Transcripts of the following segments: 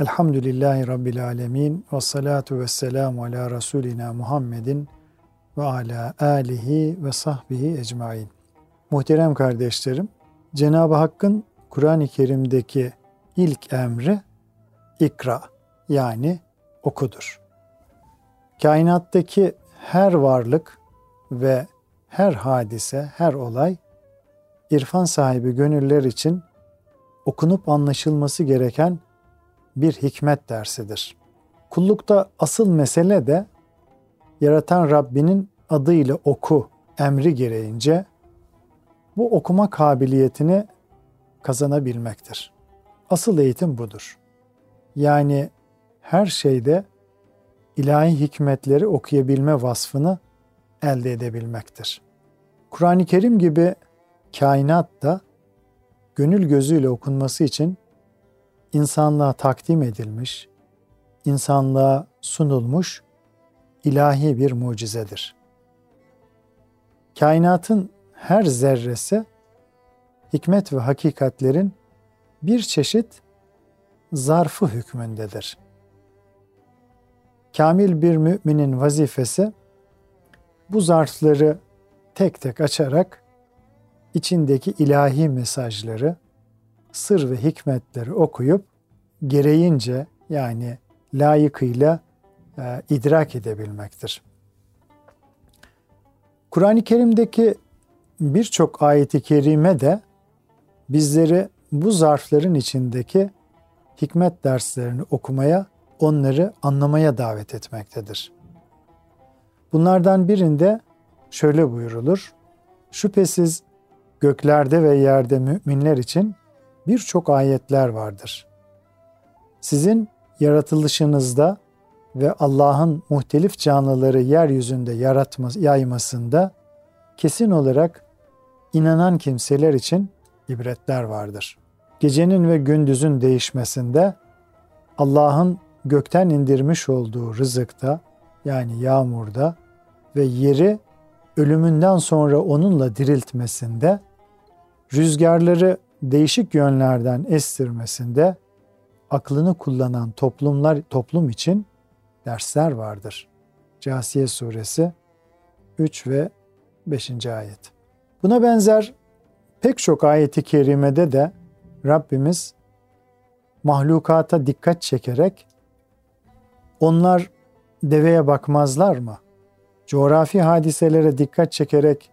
Elhamdülillahi Rabbil alemin. Ve salatu ve selamu ala Resulina Muhammedin ve ala alihi ve sahbihi ecmain. Muhterem kardeşlerim, Cenab-ı Hakk'ın Kur'an-ı Kerim'deki ilk emri ikra yani okudur. Kainattaki her varlık ve her hadise, her olay irfan sahibi gönüller için okunup anlaşılması gereken bir hikmet dersidir. Kullukta asıl mesele de yaratan Rabbinin adıyla oku emri gereğince bu okuma kabiliyetini kazanabilmektir. Asıl eğitim budur. Yani her şeyde ilahi hikmetleri okuyabilme vasfını elde edebilmektir. Kur'an-ı Kerim gibi kainat da gönül gözüyle okunması için insanlığa takdim edilmiş, insanlığa sunulmuş ilahi bir mucizedir. Kainatın her zerresi hikmet ve hakikatlerin bir çeşit zarfı hükmündedir. Kamil bir müminin vazifesi bu zarfları tek tek açarak içindeki ilahi mesajları, sır ve hikmetleri okuyup gereğince yani layıkıyla e, idrak edebilmektir. Kur'an-ı Kerim'deki birçok ayeti kerime de bizleri bu zarfların içindeki hikmet derslerini okumaya, onları anlamaya davet etmektedir. Bunlardan birinde şöyle buyurulur. Şüphesiz göklerde ve yerde müminler için birçok ayetler vardır. Sizin yaratılışınızda ve Allah'ın muhtelif canlıları yeryüzünde yaratması, yaymasında kesin olarak inanan kimseler için ibretler vardır. Gecenin ve gündüzün değişmesinde Allah'ın gökten indirmiş olduğu rızıkta yani yağmurda ve yeri ölümünden sonra onunla diriltmesinde, rüzgarları değişik yönlerden estirmesinde aklını kullanan toplumlar toplum için dersler vardır. Casiye suresi 3 ve 5. ayet. Buna benzer pek çok ayeti kerimede de Rabbimiz mahlukata dikkat çekerek onlar deveye bakmazlar mı? coğrafi hadiselere dikkat çekerek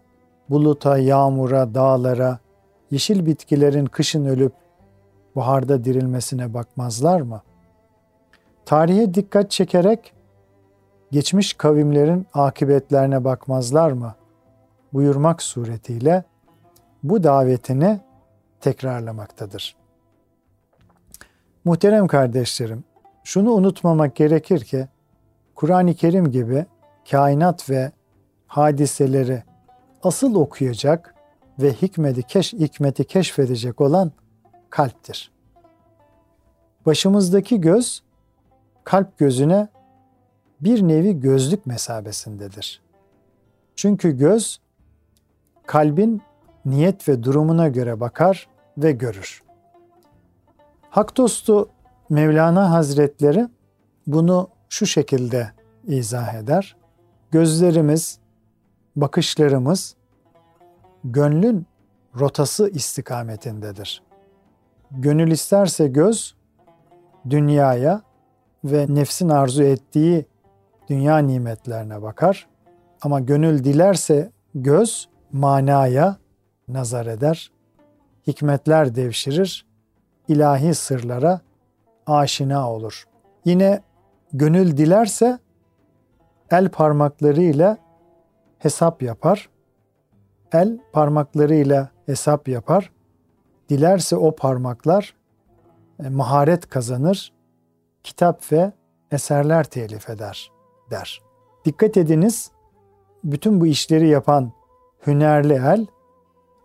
buluta, yağmura, dağlara, yeşil bitkilerin kışın ölüp baharda dirilmesine bakmazlar mı? Tarihe dikkat çekerek geçmiş kavimlerin akıbetlerine bakmazlar mı? buyurmak suretiyle bu davetini tekrarlamaktadır. Muhterem kardeşlerim, şunu unutmamak gerekir ki Kur'an-ı Kerim gibi kainat ve hadiseleri asıl okuyacak ve hikmeti, keş, hikmeti keşfedecek olan kalptir. Başımızdaki göz kalp gözüne bir nevi gözlük mesabesindedir. Çünkü göz kalbin niyet ve durumuna göre bakar ve görür. Hak dostu Mevlana Hazretleri bunu şu şekilde izah eder gözlerimiz, bakışlarımız gönlün rotası istikametindedir. Gönül isterse göz dünyaya ve nefsin arzu ettiği dünya nimetlerine bakar. Ama gönül dilerse göz manaya nazar eder. Hikmetler devşirir, ilahi sırlara aşina olur. Yine gönül dilerse el parmaklarıyla hesap yapar. El parmaklarıyla hesap yapar. Dilerse o parmaklar e, maharet kazanır, kitap ve eserler telif eder der. Dikkat ediniz, bütün bu işleri yapan hünerli el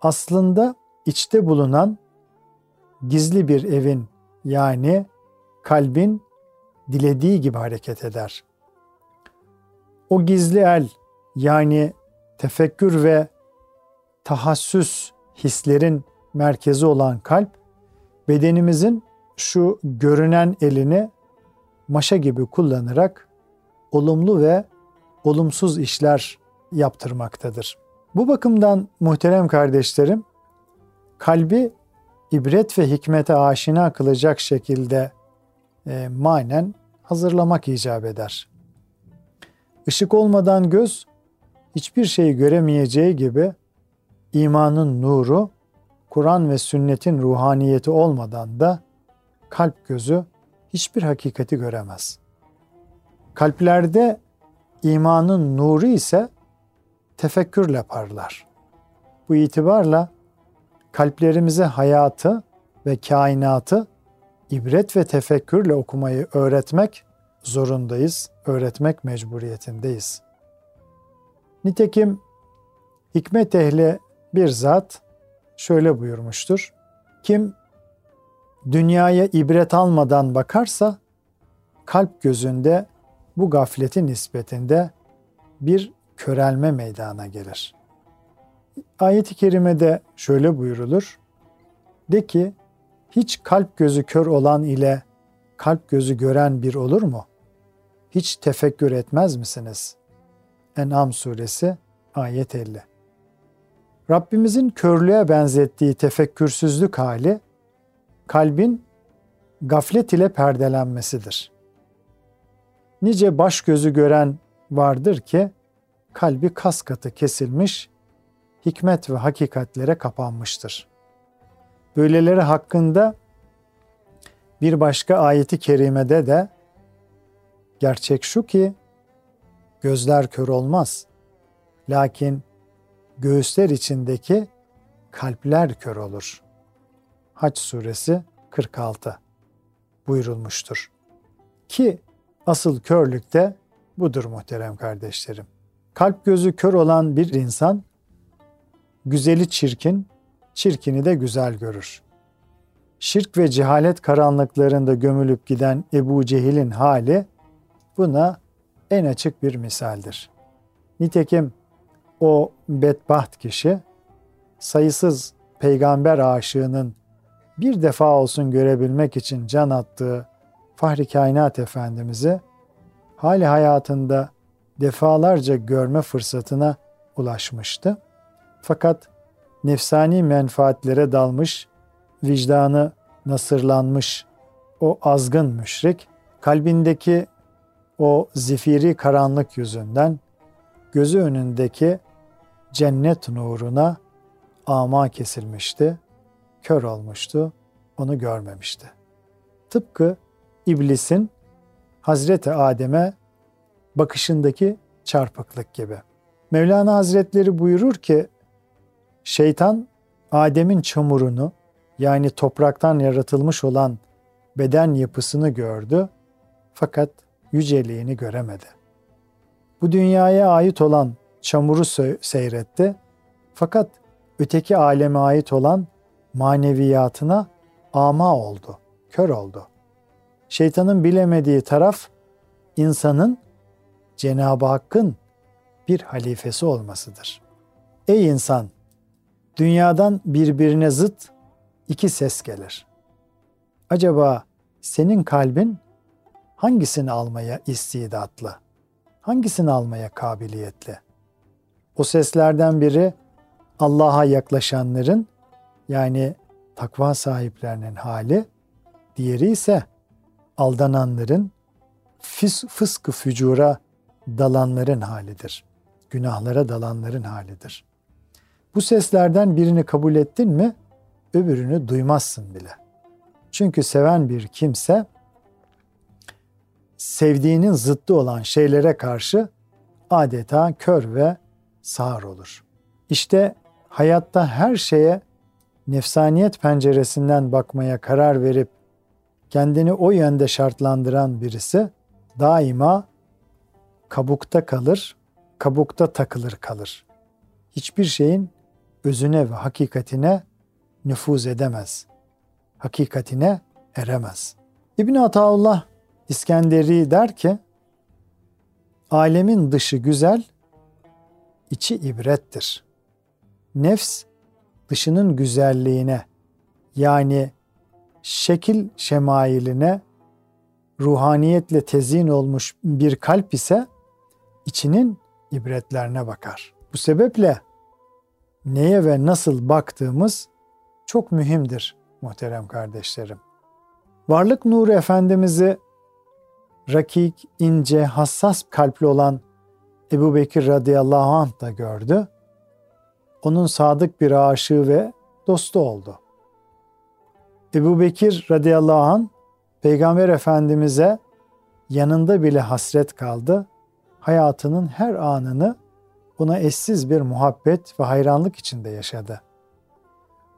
aslında içte bulunan gizli bir evin yani kalbin dilediği gibi hareket eder. O gizli el yani tefekkür ve tahassüs hislerin merkezi olan kalp bedenimizin şu görünen elini maşa gibi kullanarak olumlu ve olumsuz işler yaptırmaktadır. Bu bakımdan muhterem kardeşlerim, kalbi ibret ve hikmete aşina kılacak şekilde e, manen hazırlamak icap eder. Işık olmadan göz hiçbir şeyi göremeyeceği gibi imanın nuru, Kur'an ve sünnetin ruhaniyeti olmadan da kalp gözü hiçbir hakikati göremez. Kalplerde imanın nuru ise tefekkürle parlar. Bu itibarla kalplerimize hayatı ve kainatı ibret ve tefekkürle okumayı öğretmek zorundayız, öğretmek mecburiyetindeyiz. Nitekim hikmet ehli bir zat şöyle buyurmuştur. Kim dünyaya ibret almadan bakarsa kalp gözünde bu gafletin nispetinde bir körelme meydana gelir. Ayet-i kerimede şöyle buyurulur. De ki hiç kalp gözü kör olan ile kalp gözü gören bir olur mu? Hiç tefekkür etmez misiniz? En'am suresi ayet 50. Rabbimizin körlüğe benzettiği tefekkürsüzlük hali kalbin gaflet ile perdelenmesidir. Nice baş gözü gören vardır ki kalbi kas katı kesilmiş, hikmet ve hakikatlere kapanmıştır. Böyleleri hakkında bir başka ayeti kerimede de gerçek şu ki gözler kör olmaz. Lakin göğüsler içindeki kalpler kör olur. Haç suresi 46 buyurulmuştur. Ki asıl körlük de budur muhterem kardeşlerim. Kalp gözü kör olan bir insan güzeli çirkin, çirkini de güzel görür. Şirk ve cehalet karanlıklarında gömülüp giden Ebu Cehil'in hali buna en açık bir misaldir. Nitekim o bedbaht kişi sayısız peygamber aşığının bir defa olsun görebilmek için can attığı Fahri Kainat Efendimiz'i hali hayatında defalarca görme fırsatına ulaşmıştı. Fakat nefsani menfaatlere dalmış, vicdanı nasırlanmış o azgın müşrik, kalbindeki o zifiri karanlık yüzünden gözü önündeki cennet nuruna ama kesilmişti, kör olmuştu, onu görmemişti. Tıpkı iblisin Hazreti Adem'e bakışındaki çarpıklık gibi. Mevlana Hazretleri buyurur ki şeytan Adem'in çamurunu yani topraktan yaratılmış olan beden yapısını gördü fakat yüceliğini göremedi. Bu dünyaya ait olan çamuru seyretti fakat öteki aleme ait olan maneviyatına ama oldu, kör oldu. Şeytanın bilemediği taraf insanın Cenab-ı Hakk'ın bir halifesi olmasıdır. Ey insan! Dünyadan birbirine zıt iki ses gelir. Acaba senin kalbin hangisini almaya istidatlı? Hangisini almaya kabiliyetli? O seslerden biri Allah'a yaklaşanların yani takva sahiplerinin hali, diğeri ise aldananların fıs fıskı fücura dalanların halidir. Günahlara dalanların halidir. Bu seslerden birini kabul ettin mi öbürünü duymazsın bile. Çünkü seven bir kimse sevdiğinin zıttı olan şeylere karşı adeta kör ve sağır olur. İşte hayatta her şeye nefsaniyet penceresinden bakmaya karar verip kendini o yönde şartlandıran birisi daima kabukta kalır, kabukta takılır kalır. Hiçbir şeyin özüne ve hakikatine nüfuz edemez. Hakikatine eremez. İbn Ataullah İskenderi der ki, alemin dışı güzel, içi ibrettir. Nefs dışının güzelliğine yani şekil şemailine ruhaniyetle tezyin olmuş bir kalp ise içinin ibretlerine bakar. Bu sebeple neye ve nasıl baktığımız çok mühimdir muhterem kardeşlerim. Varlık Nuru Efendimiz'i rakik, ince, hassas kalpli olan Ebu Bekir radıyallahu anh da gördü. Onun sadık bir aşığı ve dostu oldu. Ebu Bekir radıyallahu anh Peygamber Efendimiz'e yanında bile hasret kaldı. Hayatının her anını buna eşsiz bir muhabbet ve hayranlık içinde yaşadı.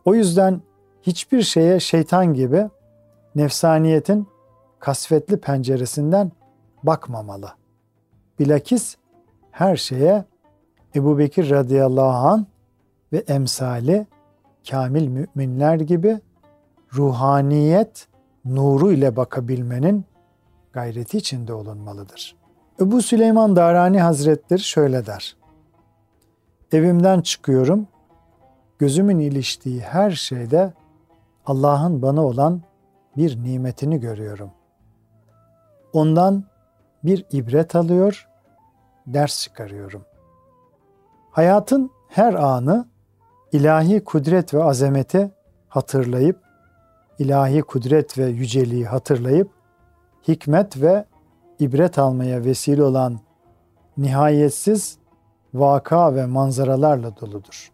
O yüzden hiçbir şeye şeytan gibi nefsaniyetin kasvetli penceresinden bakmamalı. Bilakis her şeye Ebu Bekir radıyallahu an ve emsali kamil müminler gibi ruhaniyet nuru ile bakabilmenin gayreti içinde olunmalıdır. Ebu Süleyman Darani Hazretleri şöyle der. Evimden çıkıyorum, gözümün iliştiği her şeyde Allah'ın bana olan bir nimetini görüyorum. Ondan bir ibret alıyor, ders çıkarıyorum. Hayatın her anı ilahi kudret ve azameti hatırlayıp, ilahi kudret ve yüceliği hatırlayıp, hikmet ve ibret almaya vesile olan nihayetsiz vaka ve manzaralarla doludur.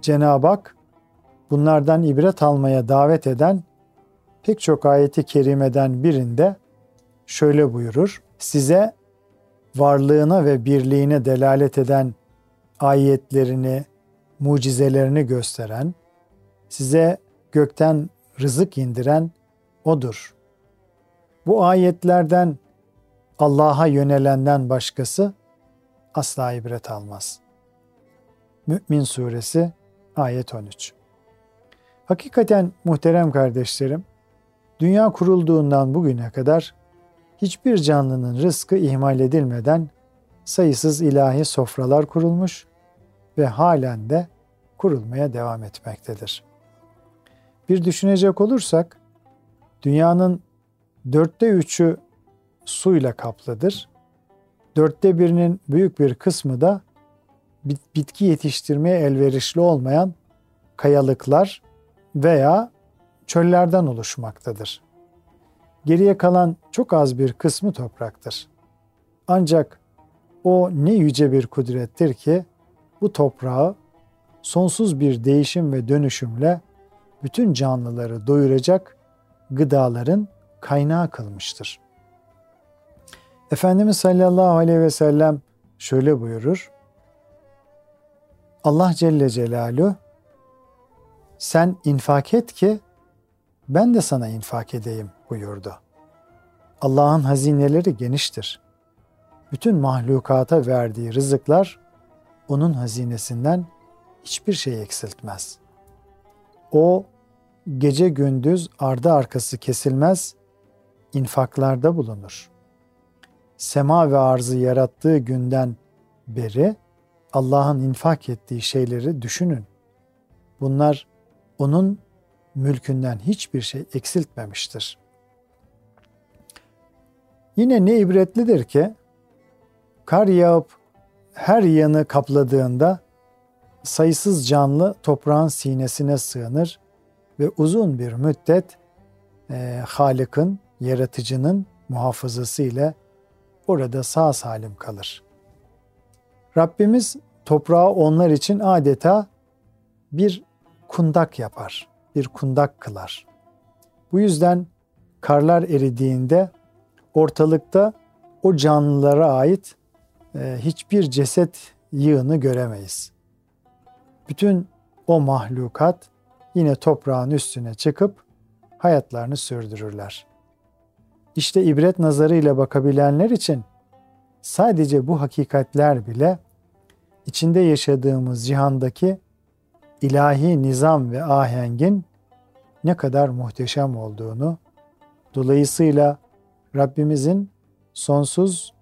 Cenab-ı Hak bunlardan ibret almaya davet eden pek çok ayeti kerimeden birinde şöyle buyurur. Size varlığına ve birliğine delalet eden ayetlerini, mucizelerini gösteren, size gökten rızık indiren O'dur. Bu ayetlerden Allah'a yönelenden başkası asla ibret almaz. Mü'min Suresi ayet 13 Hakikaten muhterem kardeşlerim, dünya kurulduğundan bugüne kadar hiçbir canlının rızkı ihmal edilmeden sayısız ilahi sofralar kurulmuş ve halen de kurulmaya devam etmektedir. Bir düşünecek olursak, dünyanın dörtte üçü suyla kaplıdır. Dörtte birinin büyük bir kısmı da bitki yetiştirmeye elverişli olmayan kayalıklar veya çöllerden oluşmaktadır. Geriye kalan çok az bir kısmı topraktır. Ancak o ne yüce bir kudrettir ki bu toprağı sonsuz bir değişim ve dönüşümle bütün canlıları doyuracak gıdaların kaynağı kılmıştır. Efendimiz sallallahu aleyhi ve sellem şöyle buyurur. Allah Celle Celaluhu sen infak et ki ben de sana infak edeyim buyurdu. Allah'ın hazineleri geniştir. Bütün mahlukata verdiği rızıklar onun hazinesinden hiçbir şey eksiltmez. O gece gündüz ardı arkası kesilmez infaklarda bulunur. Sema ve arzı yarattığı günden beri Allah'ın infak ettiği şeyleri düşünün. Bunlar onun mülkünden hiçbir şey eksiltmemiştir. Yine ne ibretlidir ki kar yağıp her yanı kapladığında sayısız canlı toprağın sinesine sığınır ve uzun bir müddet e, Halık'ın, yaratıcının muhafazası ile orada sağ salim kalır. Rabbimiz toprağı onlar için adeta bir kundak yapar, bir kundak kılar. Bu yüzden karlar eridiğinde ortalıkta o canlılara ait e, hiçbir ceset yığını göremeyiz. Bütün o mahlukat yine toprağın üstüne çıkıp hayatlarını sürdürürler. İşte ibret nazarıyla bakabilenler için sadece bu hakikatler bile içinde yaşadığımız cihandaki ilahi nizam ve ahengin ne kadar muhteşem olduğunu, dolayısıyla Rabbimizin sonsuz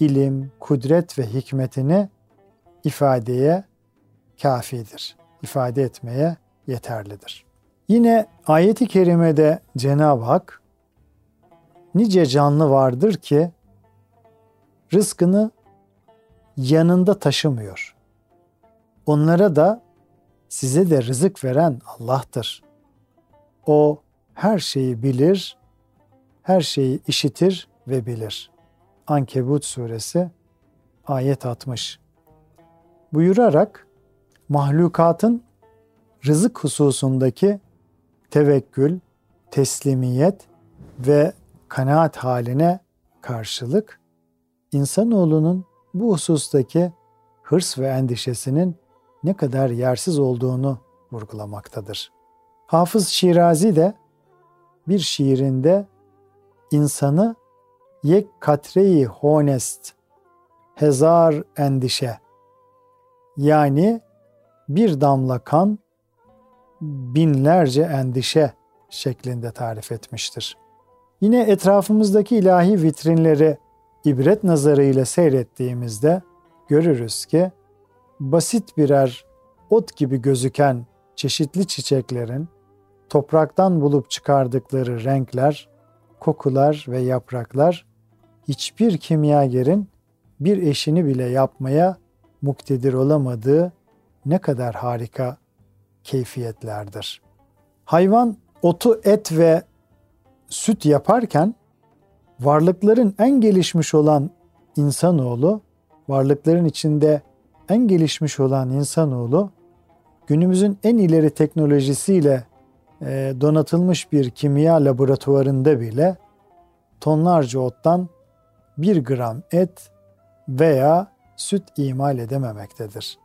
ilim, kudret ve hikmetini ifadeye kafidir. ifade etmeye yeterlidir. Yine ayeti kerimede Cenab-ı Hak nice canlı vardır ki rızkını yanında taşımıyor. Onlara da size de rızık veren Allah'tır. O her şeyi bilir, her şeyi işitir ve bilir. Ankebut suresi ayet 60. Buyurarak mahlukatın rızık hususundaki tevekkül, teslimiyet ve kanaat haline karşılık insanoğlunun bu husustaki hırs ve endişesinin ne kadar yersiz olduğunu vurgulamaktadır. Hafız Şirazi de bir şiirinde insanı yek katreyi honest, hezar endişe yani bir damla kan binlerce endişe şeklinde tarif etmiştir. Yine etrafımızdaki ilahi vitrinleri ibret nazarıyla seyrettiğimizde görürüz ki basit birer ot gibi gözüken çeşitli çiçeklerin topraktan bulup çıkardıkları renkler, kokular ve yapraklar hiçbir kimyagerin bir eşini bile yapmaya muktedir olamadığı ne kadar harika keyfiyetlerdir. Hayvan otu, et ve süt yaparken varlıkların en gelişmiş olan insanoğlu, varlıkların içinde en gelişmiş olan insanoğlu günümüzün en ileri teknolojisiyle donatılmış bir kimya laboratuvarında bile tonlarca ottan bir gram et veya süt imal edememektedir.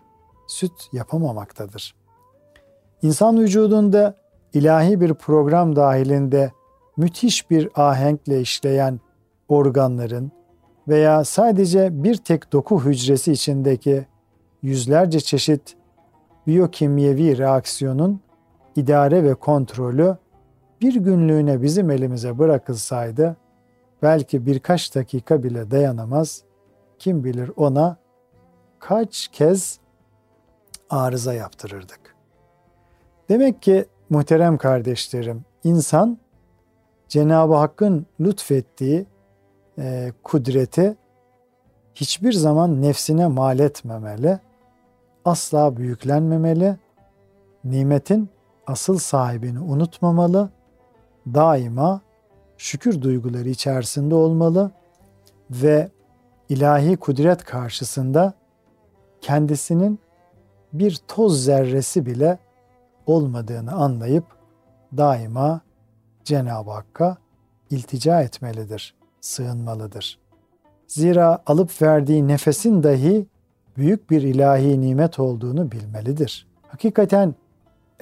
Süt yapamamaktadır. İnsan vücudunda ilahi bir program dahilinde müthiş bir ahenkle işleyen organların veya sadece bir tek doku hücresi içindeki yüzlerce çeşit biyokimyevi reaksiyonun idare ve kontrolü bir günlüğüne bizim elimize bırakılsaydı belki birkaç dakika bile dayanamaz. Kim bilir ona kaç kez arıza yaptırırdık. Demek ki muhterem kardeşlerim, insan Cenab-ı Hakk'ın lütfettiği e, kudreti hiçbir zaman nefsine mal etmemeli, asla büyüklenmemeli, nimetin asıl sahibini unutmamalı, daima şükür duyguları içerisinde olmalı ve ilahi kudret karşısında kendisinin bir toz zerresi bile olmadığını anlayıp daima Cenab-ı Hakk'a iltica etmelidir, sığınmalıdır. Zira alıp verdiği nefesin dahi büyük bir ilahi nimet olduğunu bilmelidir. Hakikaten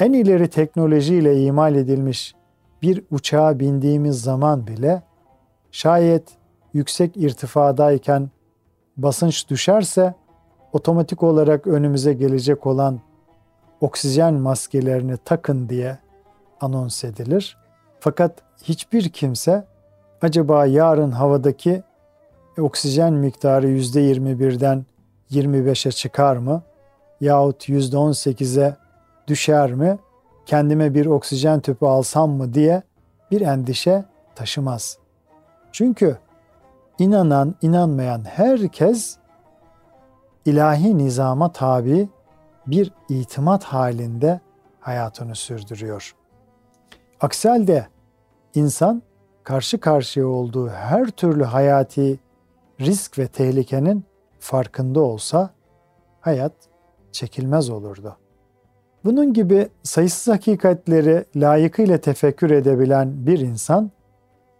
en ileri teknolojiyle imal edilmiş bir uçağa bindiğimiz zaman bile şayet yüksek irtifadayken basınç düşerse otomatik olarak önümüze gelecek olan oksijen maskelerini takın diye anons edilir. Fakat hiçbir kimse acaba yarın havadaki oksijen miktarı %21'den 25'e çıkar mı? Yahut %18'e düşer mi? Kendime bir oksijen tüpü alsam mı diye bir endişe taşımaz. Çünkü inanan, inanmayan herkes ilahi nizama tabi bir itimat halinde hayatını sürdürüyor. Aksi halde insan karşı karşıya olduğu her türlü hayati risk ve tehlikenin farkında olsa hayat çekilmez olurdu. Bunun gibi sayısız hakikatleri layıkıyla tefekkür edebilen bir insan,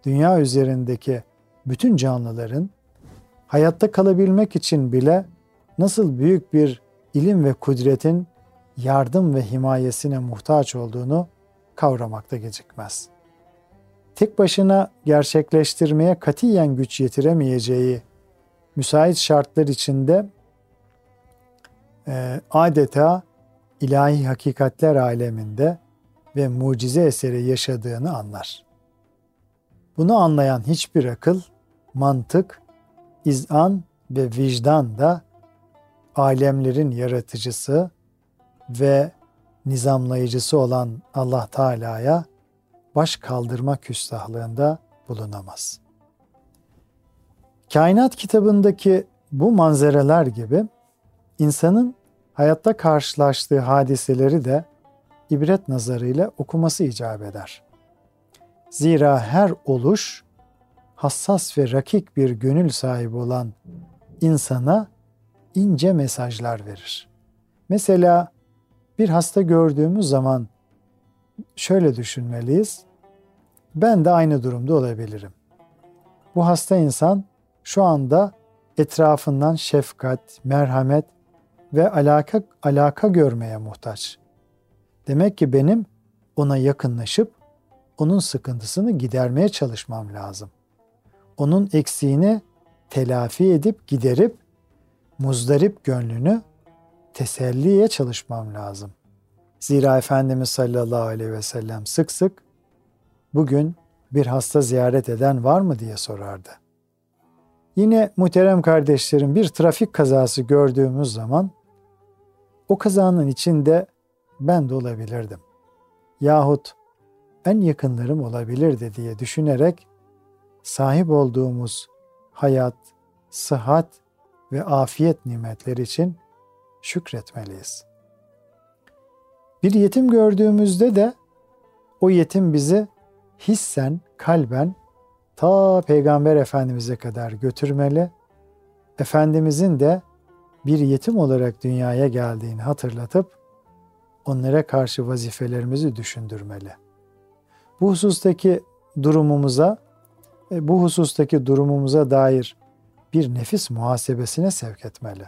dünya üzerindeki bütün canlıların hayatta kalabilmek için bile nasıl büyük bir ilim ve kudretin yardım ve himayesine muhtaç olduğunu kavramakta gecikmez. Tek başına gerçekleştirmeye katiyen güç yetiremeyeceği müsait şartlar içinde e, adeta ilahi hakikatler aleminde ve mucize eseri yaşadığını anlar. Bunu anlayan hiçbir akıl, mantık, izan ve vicdan da alemlerin yaratıcısı ve nizamlayıcısı olan Allah Teala'ya baş kaldırma küstahlığında bulunamaz. Kainat kitabındaki bu manzaralar gibi insanın hayatta karşılaştığı hadiseleri de ibret nazarıyla okuması icap eder. Zira her oluş hassas ve rakik bir gönül sahibi olan insana ince mesajlar verir. Mesela bir hasta gördüğümüz zaman şöyle düşünmeliyiz. Ben de aynı durumda olabilirim. Bu hasta insan şu anda etrafından şefkat, merhamet ve alaka alaka görmeye muhtaç. Demek ki benim ona yakınlaşıp onun sıkıntısını gidermeye çalışmam lazım. Onun eksiğini telafi edip giderip muzdarip gönlünü teselliye çalışmam lazım. Zira Efendimiz sallallahu aleyhi ve sellem sık sık bugün bir hasta ziyaret eden var mı diye sorardı. Yine muhterem kardeşlerim bir trafik kazası gördüğümüz zaman o kazanın içinde ben de olabilirdim. Yahut en yakınlarım olabilirdi diye düşünerek sahip olduğumuz hayat, sıhhat ve afiyet nimetleri için şükretmeliyiz. Bir yetim gördüğümüzde de o yetim bizi hissen, kalben ta Peygamber Efendimiz'e kadar götürmeli. Efendimizin de bir yetim olarak dünyaya geldiğini hatırlatıp onlara karşı vazifelerimizi düşündürmeli. Bu husustaki durumumuza e, bu husustaki durumumuza dair bir nefis muhasebesine sevk etmeli.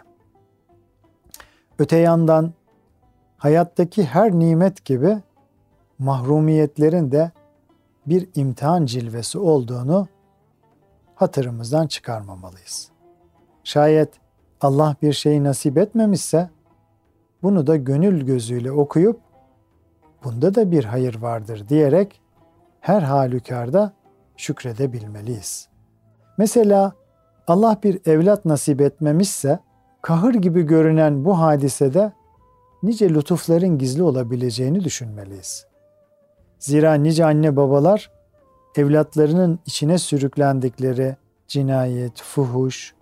Öte yandan hayattaki her nimet gibi mahrumiyetlerin de bir imtihan cilvesi olduğunu hatırımızdan çıkarmamalıyız. Şayet Allah bir şeyi nasip etmemişse bunu da gönül gözüyle okuyup bunda da bir hayır vardır diyerek her halükarda şükredebilmeliyiz. Mesela Allah bir evlat nasip etmemişse kahır gibi görünen bu hadisede nice lütufların gizli olabileceğini düşünmeliyiz. Zira nice anne babalar evlatlarının içine sürüklendikleri cinayet, fuhuş,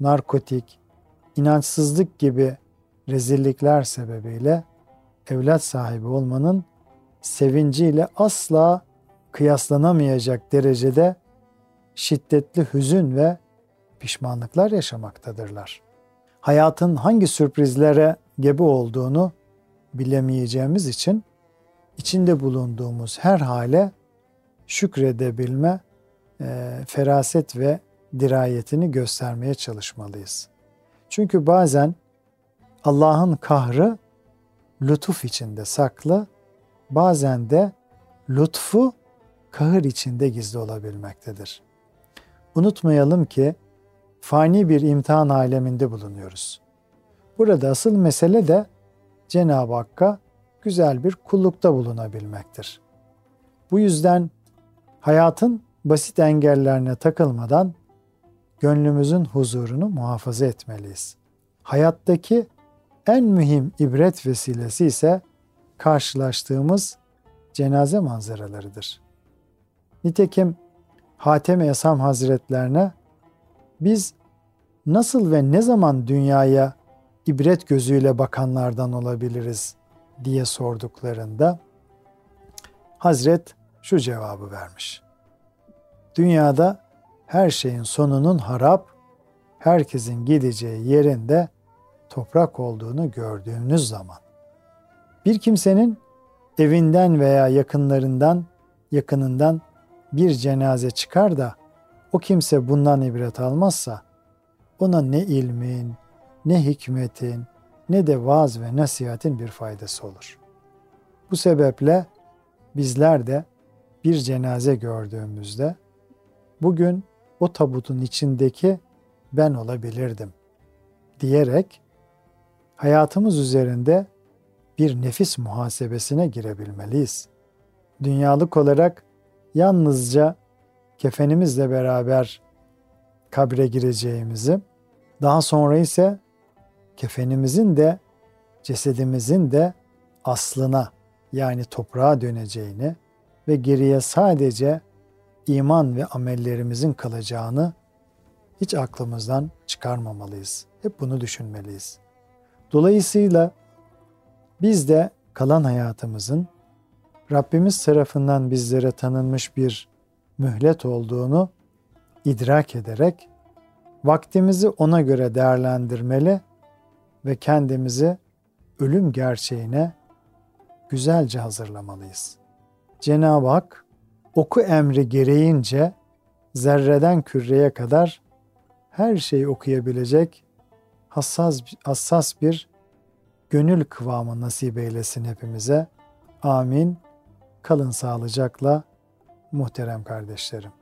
narkotik, inançsızlık gibi rezillikler sebebiyle evlat sahibi olmanın sevinciyle asla kıyaslanamayacak derecede şiddetli hüzün ve pişmanlıklar yaşamaktadırlar. Hayatın hangi sürprizlere gebe olduğunu bilemeyeceğimiz için içinde bulunduğumuz her hale şükredebilme e, feraset ve dirayetini göstermeye çalışmalıyız. Çünkü bazen Allah'ın kahrı lütuf içinde saklı, bazen de lütfu kahır içinde gizli olabilmektedir. Unutmayalım ki fani bir imtihan aleminde bulunuyoruz. Burada asıl mesele de Cenab-ı Hakk'a güzel bir kullukta bulunabilmektir. Bu yüzden hayatın basit engellerine takılmadan gönlümüzün huzurunu muhafaza etmeliyiz. Hayattaki en mühim ibret vesilesi ise karşılaştığımız cenaze manzaralarıdır. Nitekim Hatem-i Esam Hazretlerine biz nasıl ve ne zaman dünyaya ibret gözüyle bakanlardan olabiliriz diye sorduklarında Hazret şu cevabı vermiş. Dünyada her şeyin sonunun harap herkesin gideceği yerinde toprak olduğunu gördüğünüz zaman. Bir kimsenin evinden veya yakınlarından, yakınından bir cenaze çıkar da o kimse bundan ibret almazsa ona ne ilmin, ne hikmetin, ne de vaaz ve nasihatin bir faydası olur. Bu sebeple bizler de bir cenaze gördüğümüzde bugün o tabutun içindeki ben olabilirdim diyerek hayatımız üzerinde bir nefis muhasebesine girebilmeliyiz. Dünyalık olarak yalnızca kefenimizle beraber kabre gireceğimizi, daha sonra ise kefenimizin de cesedimizin de aslına yani toprağa döneceğini ve geriye sadece iman ve amellerimizin kalacağını hiç aklımızdan çıkarmamalıyız. Hep bunu düşünmeliyiz. Dolayısıyla biz de kalan hayatımızın Rabbimiz tarafından bizlere tanınmış bir mühlet olduğunu idrak ederek vaktimizi ona göre değerlendirmeli ve kendimizi ölüm gerçeğine güzelce hazırlamalıyız. Cenab-ı Hak oku emri gereğince zerreden küreye kadar her şeyi okuyabilecek hassas, hassas bir gönül kıvamı nasip eylesin hepimize. Amin. Kalın sağlıcakla muhterem kardeşlerim.